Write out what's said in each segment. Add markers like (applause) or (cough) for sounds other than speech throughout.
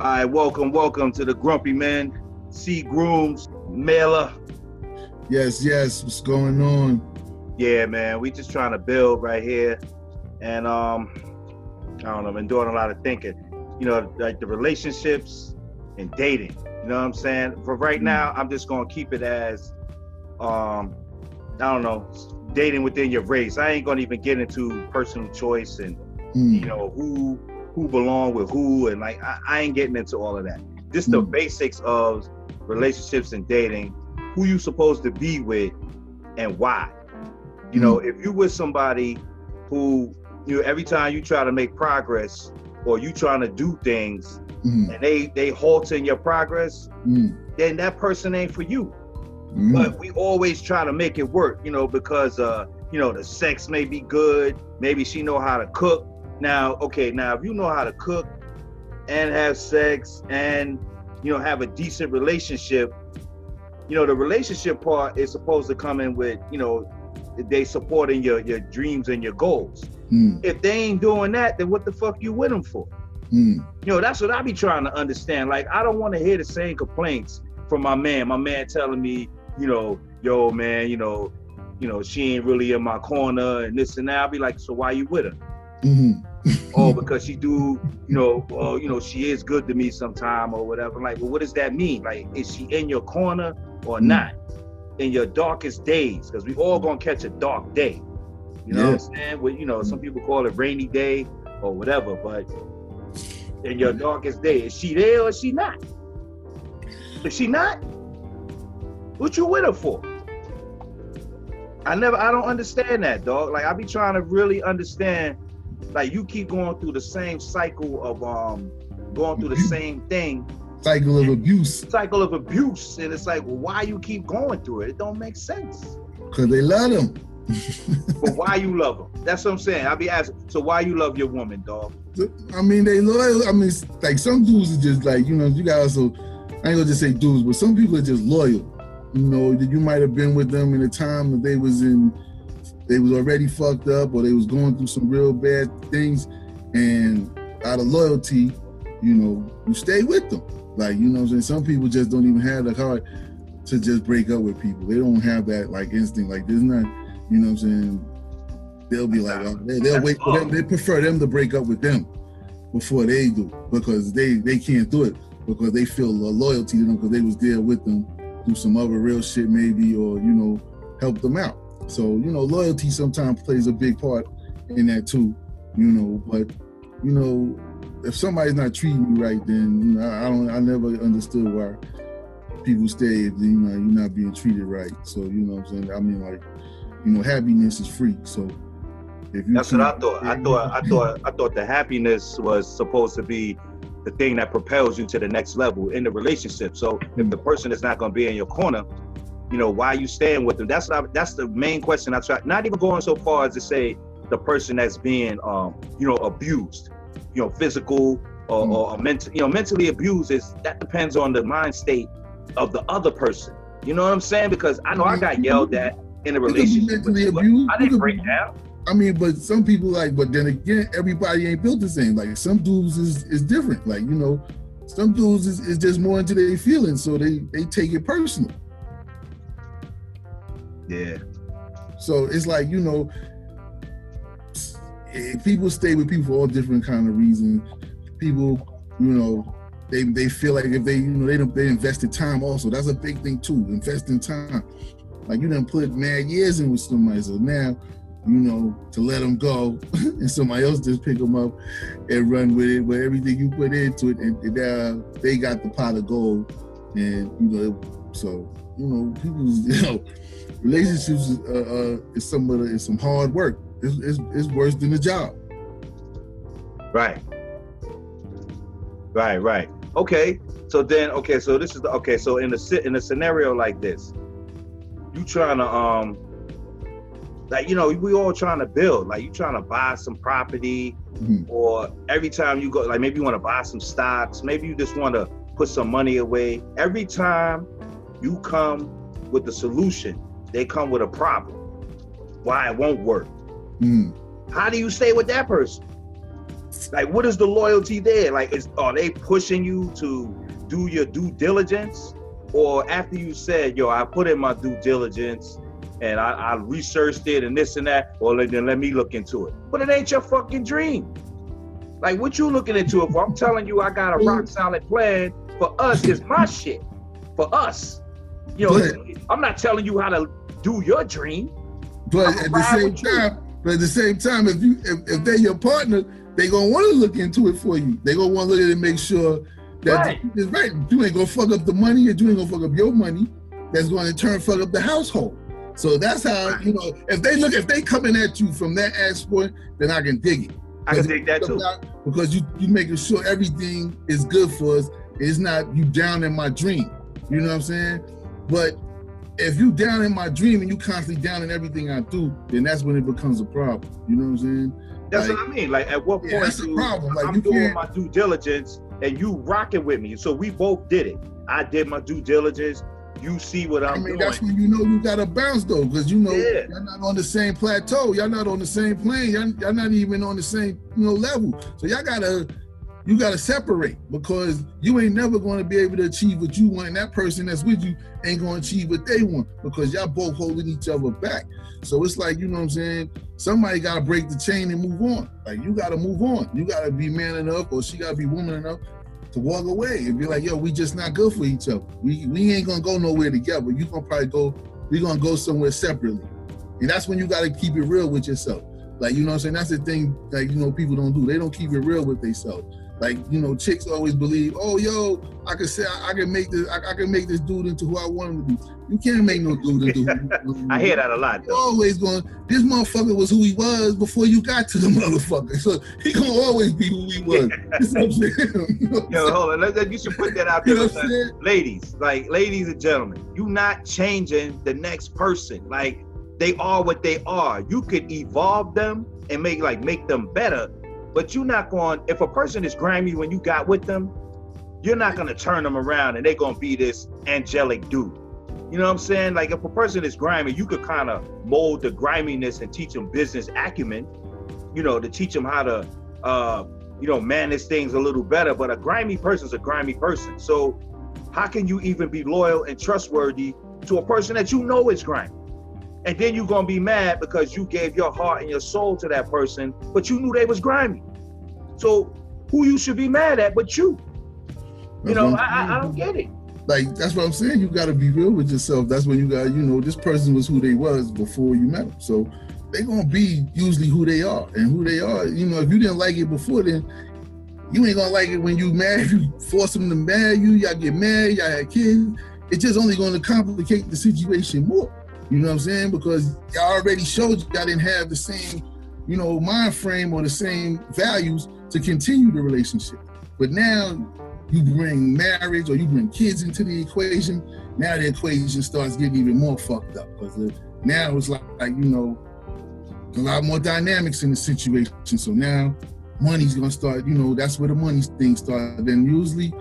All right, welcome, welcome to the Grumpy Man, C Grooms, Mailer. Yes, yes, what's going on? Yeah, man, we just trying to build right here. And um, I don't know, been doing a lot of thinking. You know, like the relationships and dating. You know what I'm saying? For right now, I'm just gonna keep it as um, I don't know, dating within your race. I ain't gonna even get into personal choice and Mm. you know who who belong with who and like I, I ain't getting into all of that. Just the Mm. basics of relationships and dating, who you supposed to be with and why. You know, if you with somebody who you know every time you try to make progress or you trying to do things Mm, and they they halting your progress, mm, then that person ain't for you mm. but we always try to make it work you know because uh you know the sex may be good maybe she know how to cook now okay now if you know how to cook and have sex and you know have a decent relationship you know the relationship part is supposed to come in with you know they supporting your your dreams and your goals Mm, if they ain't doing that then what the fuck you with them for mm, you know, that's what I be trying to understand. Like, I don't want to hear the same complaints from my man. My man telling me, you know, yo, man, you know, you know, she ain't really in my corner and this and that. I'll be like, so why you with her? mhm. Oh, (laughs) because she do, you know, you know, she is good to me sometime or whatever. Like, well, what does that mean? Like, is she in your corner or Mm. not? In your darkest days, because we all gonna catch a dark day. You know what I'm saying? Well, you know, some people call it rainy day or whatever, but in your darkest day, is she there or is she not? If she not, what you with her for? I never, I don't understand that, dog. Like I be trying to really understand. Like you keep going through the same cycle of um, going through the same thing, Cycle of abuse cycle of abuse, and it's like, well, why you keep going through it? It don't make sense. because they love them. (laughs) But why you love them? That's what I'm saying. i'll be asking. So why you love your woman, dog? I mean, they loyal. I mean, like some dudes are just like you know. You got also, I ain't gonna just say dudes, but some people are just loyal. You know, you might have been with them in a time that they was in, they was already fucked up or they was going through some real bad things, and out of loyalty, you know, you stay with them. Like you know, what I'm saying some people just don't even have the heart to just break up with people. They don't have that like instinct. Like there's not, you know, what I'm saying they'll be like, oh, they, they'll wait for them. They prefer them to break up with them before they do because they they can't do it because they feel a loyalty to them because they was there with them through some other real shit maybe or you know help them out. So you know loyalty sometimes plays a big part in that too. You know, but you know if somebody's not treating you right, then you know, I don't I never understood why people stay if you know you're not being treated right. So you know what I'm saying. I mean like you know happiness is free. So if you That's what I thought. I thought I thought I thought the happiness was supposed to be the thing that propels you to the next level in the relationship. So if the person is not going to be in your corner, you know, why you staying with them? That's what I, that's the main question I try. Not even going so far as to say the person that's being, um, you know, abused, you know, physical or, Mm. or mental, you know, mentally abused is that depends on the mind state of the other person. You know what I'm saying? Because I know I got yelled at in a You could be relationship. mentally abused. I didn't break down. I mean, but some people like, but then again, everybody ain't built the same. Like some dudes is is different. Like you know, some dudes is, is just more into their feelings, so they they take it personal. Yeah. So it's like you know, eh, people stay with people for all different kind of reasons. People, you know, they they feel like if they you know they don't they invested time also. That's a big thing too. Investing time. Like you didn't put mad years in with somebody, so now you know to let them go (laughs) and somebody else just pick them up and run with it. But everything you put into it, and, and uh, they got the pot of gold, and you know, so you know, people, (laughs) you know, relationships is, uh, uh, is some of the, is some hard work. It's, it's, it's worse than a job. Right. Right, right. Okay, so then okay, so this is the okay, so in a sit in a scenario like this, you trying to um like you know we all trying to build like you trying to buy some property Mhm. or every time you go like maybe you want to buy some stocks maybe you just want to put some money away every time you come with the solution they come with a problem why it won't work Mm. how do you stay with that person like what is the loyalty there like is are they pushing you to do your due diligence or after you said yo i put in my due diligence and I, I researched it and this and that, well then let me look into it. But it ain't your fucking dream. Like what you looking into? If I'm telling you I got a rock solid plan for us, is my shit. For us. You know, But- I'm not telling you how to do your dream. But at the same with you. time, but at the same time, if you if, if they're your partner, they gonna want to look into it for you. They gonna want to look at it and make sure that Right. it's right. You ain't gonna fuck up the money, and you ain't gonna fuck up your money. That's going to turn fuck up the household. So that's how you know if they look if they coming at you from that aspect, then I can dig it. I can dig that too. Because you you making sure everything is good for us. It's not you down in my dream. You know what I'm saying? But if you down in my dream and you constantly down in everything I do, then that's when it becomes a problem. You know what I'm saying? That's Like- what I mean. Like at what point Yeah, that's do- problem. Like I'm you doing can't. my due diligence and you rocking with me. So we both did it. I did my due diligence. You see what I'm I mean, doing. that's when you know you gotta bounce though, because you know Yeah. you're not on the same plateau. Y'all not on the same plane. Y'all, y'all not even on the same you know level. So y'all gotta you gotta separate because you ain't never going to be able to achieve what you want, and that person that's with you ain't going to achieve what they want because y'all both holding each other back. So it's like you know what I'm saying. Somebody gotta break the chain and move on. Like you gotta move on. You gotta be man enough, or she gotta be woman enough to walk away and be like, yo, we just not good for each other. We we ain't gonna go nowhere together. You gonna probably go, we gonna go somewhere separately. And that's when you gotta keep it real with yourself. Like, you know what I'm saying? That's the thing like you know people don't do. They don't keep it real with themselves. Like, you know, chicks always believe, oh yo, I can say I, I can make this I, I can make this dude into who I want him to be. You can't make no dude into who you want (laughs) I hear that a lot though. always going, this motherfucker was who he was before you got to the (laughs) motherfucker. So he gonna always be who he was. (laughs) You know what I'm saying? You know what I'm Yo, hold on. Let- let- You should put that out You there. know I'm saying? ladies, like ladies and gentlemen, you not changing the next person. Like they are what they are. You could evolve them and make like make them better, but you're not going. If a person is grimy when you got with them, you're not gonna turn them around and they're gonna be this angelic dude. You know what I'm saying? Like if a person is grimy, you could kind of mold the griminess and teach them business acumen. You know, to teach them how to, uh, you know, manage things a little better. But a grimy person's a grimy person. So how can you even be loyal and trustworthy to a person that you know is grimy? And then you're gonna be mad because you gave your heart and your soul to that person, but you knew they was grimy. So who you should be mad at but you? You That's know, I, I, don't get it. Like that's what I'm saying. You got to be real with yourself. That's when you got, you know, this person was who they was before you met them. So they gonna be usually who they are, and who they are. You know, if you didn't like it before, then you ain't gonna like it when you marry. (laughs) You force them to marry you. Y'all get married. Y'all have kids. It's just only going to complicate the situation more. You know what I'm saying? Because y'all already showed y'all didn't have the same, you know, mind frame or the same values to continue the relationship. But now you bring marriage or you bring kids into the equation. Now the equation starts getting even more fucked up because now it's like, like you know, a lot more dynamics in the situation. So now money's gonna start. You know, that's where the money thing starts. Then usually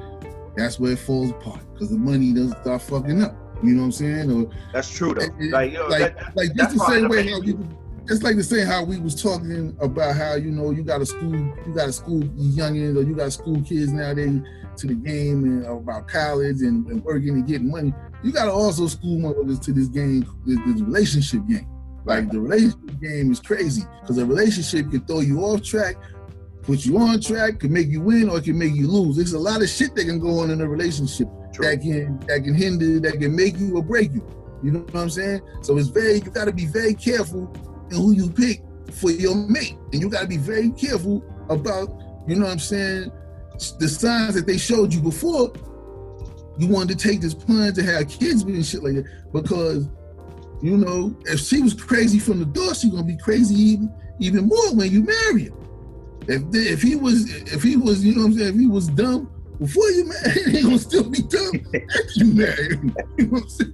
that's where it falls apart because the money doesn't start fucking up. You know what I'm saying? Or That's true though. it- Like, you know, like, that- like that's just the same way how we, baby. just like the same how we was talking about how you know you got a school, you got to school youngins or you got school kids nowadays to the game and about college and, and working and getting money. You got to also school motherfuckers to this game, this, this relationship game. Like the relationship game is crazy because a relationship can throw you off track, put you on track, can make you win or it can make you lose. There's a lot of shit that can go on in a relationship True. that can that can hinder, that can make you or break you. You know what I'm saying? So it's very you got to be very careful in who you pick for your mate, and you got to be very careful about you know what I'm saying the signs that they showed you before. You wanted to take this plunge to have kids with and shit like that because you know if she was crazy from the door, she's gonna be crazy even even more when you marry her. If if he was if he was you know what I'm saying if he was dumb before you marry, it ain't gonna still be tough after you marry. (laughs) You know what I'm saying?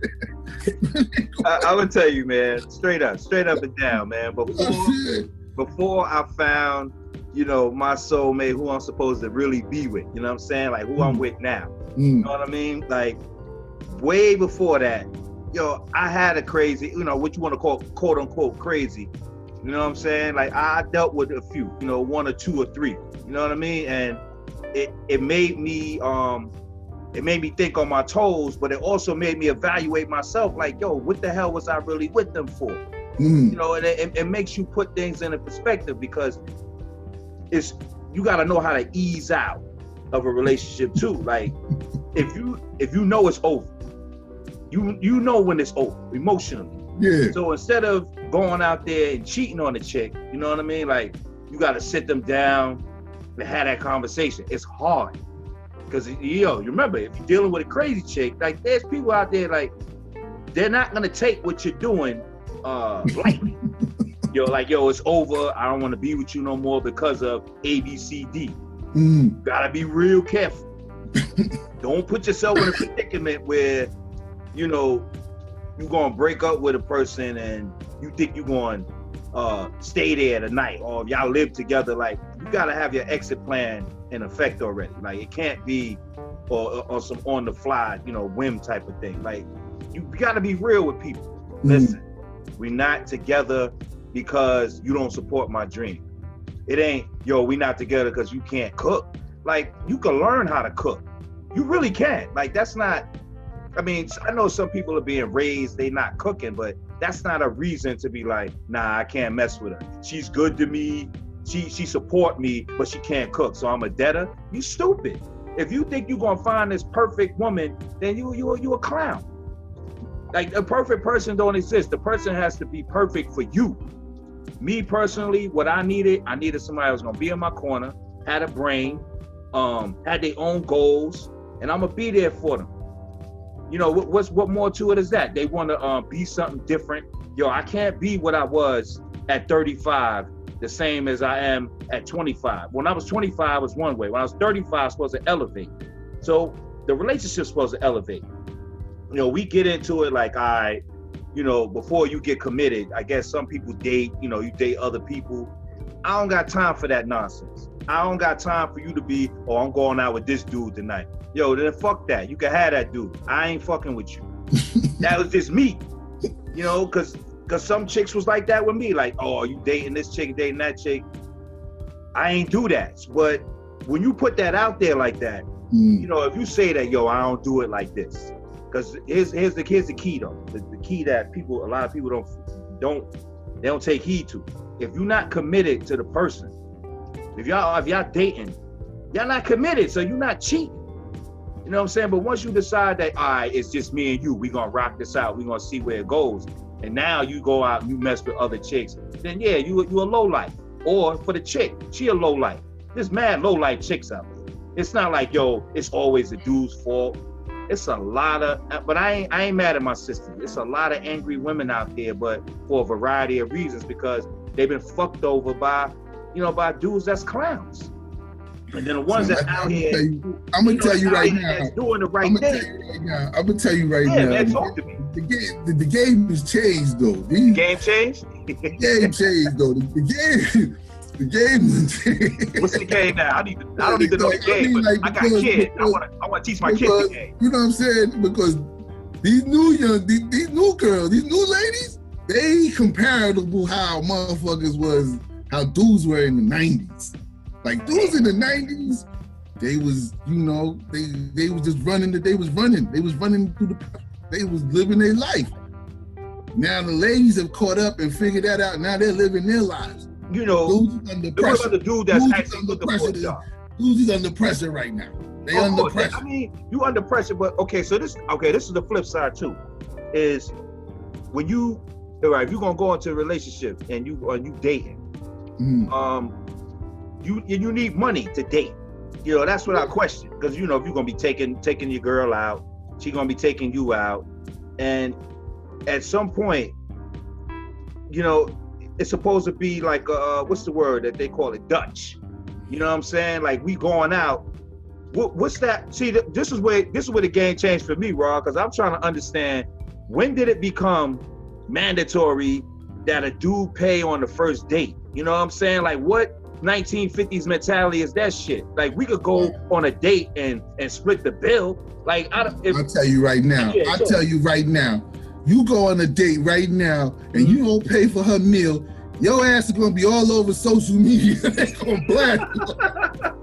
I, I would tell you, man, straight up, straight up and down, man. Before before I found, you know, my soulmate, who I'm supposed to really be with. You know what I'm saying? Like who I'm with now. You Mm, know what I mean? Like way before that, yo, I had a crazy, you know, what you want to call quote unquote crazy. You know what I'm saying? Like I dealt with a few, you know, one or two or three. You know what I mean? And it it made me um it made me think on my toes, but it also made me evaluate myself like, yo, what the hell was I really with them for? mm, you know, and it, it makes you put things in a perspective because it's you got to know how to ease out of a relationship too. Like if you if you know it's over, you you know when it's over emotionally. yeah. So instead of going out there and cheating on the chick, you know what I mean? Like you got to sit them down and have that conversation. It's hard because yo, you remember if you're dealing with a crazy chick, like there's people out there like they're not gonna take what you're doing uh lightly. (laughs) yo, like yo, it's over. I don't want to be with you no more because of A, B, C, D. Mm, Gotta be real careful. (laughs) don't put yourself in a predicament where you know you're gonna break up with a person and you think you're going to uh stay there tonight or if y'all live together like you gotta have your exit plan in effect already. Like it can't be or, or some on the fly you know whim type of thing. Like you gotta be real with people. Mm, listen we're not together because you don't support my dream. It ain't yo we not together because you can't cook. Like you can learn how to cook. You really can. Like that's not i mean i know some people are being raised they not cooking but that's not a reason to be like nah i can't mess with her. She's good to me she she support me but she can't cook so i'm a debtor. You stupid. If you think you're gonna find this perfect woman then you you you a clown. Like a perfect person don't exist. The person has to be perfect for you. Me personally what i needed i needed somebody who was gonna be in my corner had a brain um had their own goals and i'm gonna be there for them. You know what, what's what more to it is that? They want to um, be something different. Yo i can't be what i was at 35 the same as i am at 25 when i was 25 it was one way. When i was 35 i was supposed to elevate. So the relationship's supposed to elevate. You know we get into it like i you know before you get committed i guess some people date you know you date other people. I don't got time for that nonsense. I don't got time for you to be oh i'm going out with this dude tonight. Yo then fuck that. You can have that dude. I ain't fucking with you. (laughs) That was just me. You know because because some chicks was like that with me like oh you dating this chick dating that chick. I ain't do that. But when you put that out there like that mm, you know, if you say that, yo, I don't do it like this, because here's here's the here's the key though, the, the key that people, a lot of people don't don't they don't take heed to. If you're not committed to the person, if y'all if y'all dating, y'all not committed, so you're not cheating. You know what I'm saying? But once you decide that, all right, it's just me and you, we gonna rock this out, we gonna see where it goes, and now you go out and you mess with other chicks, then yeah, you you a low life. Or for the chick, she a low life. There's mad low life chicks out there. It's not like yo, it's always the dude's fault. It's a lot of, but I ain't I ain't mad at my sister. It's a lot of angry women out there, but for a variety of reasons because they've been fucked over by, you know, by dudes that's clowns. And then the ones So that's I- out I'm here, gonna you- I'm gonna know, tell you right now. doing the right I'm gonna tell thing. you right now. I'm gonna tell you right Yeah, now. man, talk to me. The game, the, the game has changed though. These, Game changed. the game changed though. The, the game, the game has changed. What's the game now? I need to, I don't need to know the Like, I game, mean, but like, I got because- kids. I because- want to I want to teach my kids the game. You know what I'm saying? Because these new young, these, these new girls, these new ladies, they comparable how motherfuckers was, how dudes were in the '90s. Like dudes in the '90s, they was, you know, they they was just running. The, they was running. They was running through the. They was living their life. Now the ladies have caught up and figured that out. Now they're living their lives. You know, Dudes under what about pressure. the dude that's Dudes actually under pressure. Dudes is under pressure right now. They Of under course. pressure. I mean, you under pressure, but okay. So this, okay, this is the flip side too. Is when you, all right, if you're gonna go into a relationship and you are you dating, Mhm. um, you you need money to date. You know, that's what I question because you know if you're gonna be taking taking your girl out, she gonna be taking you out, and at some point, you know, it's supposed to be like uh, what's the word that they call it, Dutch. You know what I'm saying? Like we going out, what, what's that? See, this is where this is where the game changed for me, Raw, because I'm trying to understand when did it become mandatory that a dude pay on the first date? You know what I'm saying? Like what 1950s mentality is that shit? Like we could go on a date and and split the bill. Like I if, I'll tell you right now. Yeah, I'll sure. tell you right now. You go on a date right now and mm-hmm. you don't pay for her meal. Your ass is gonna be all over social media. (laughs) they gonna blast. (laughs)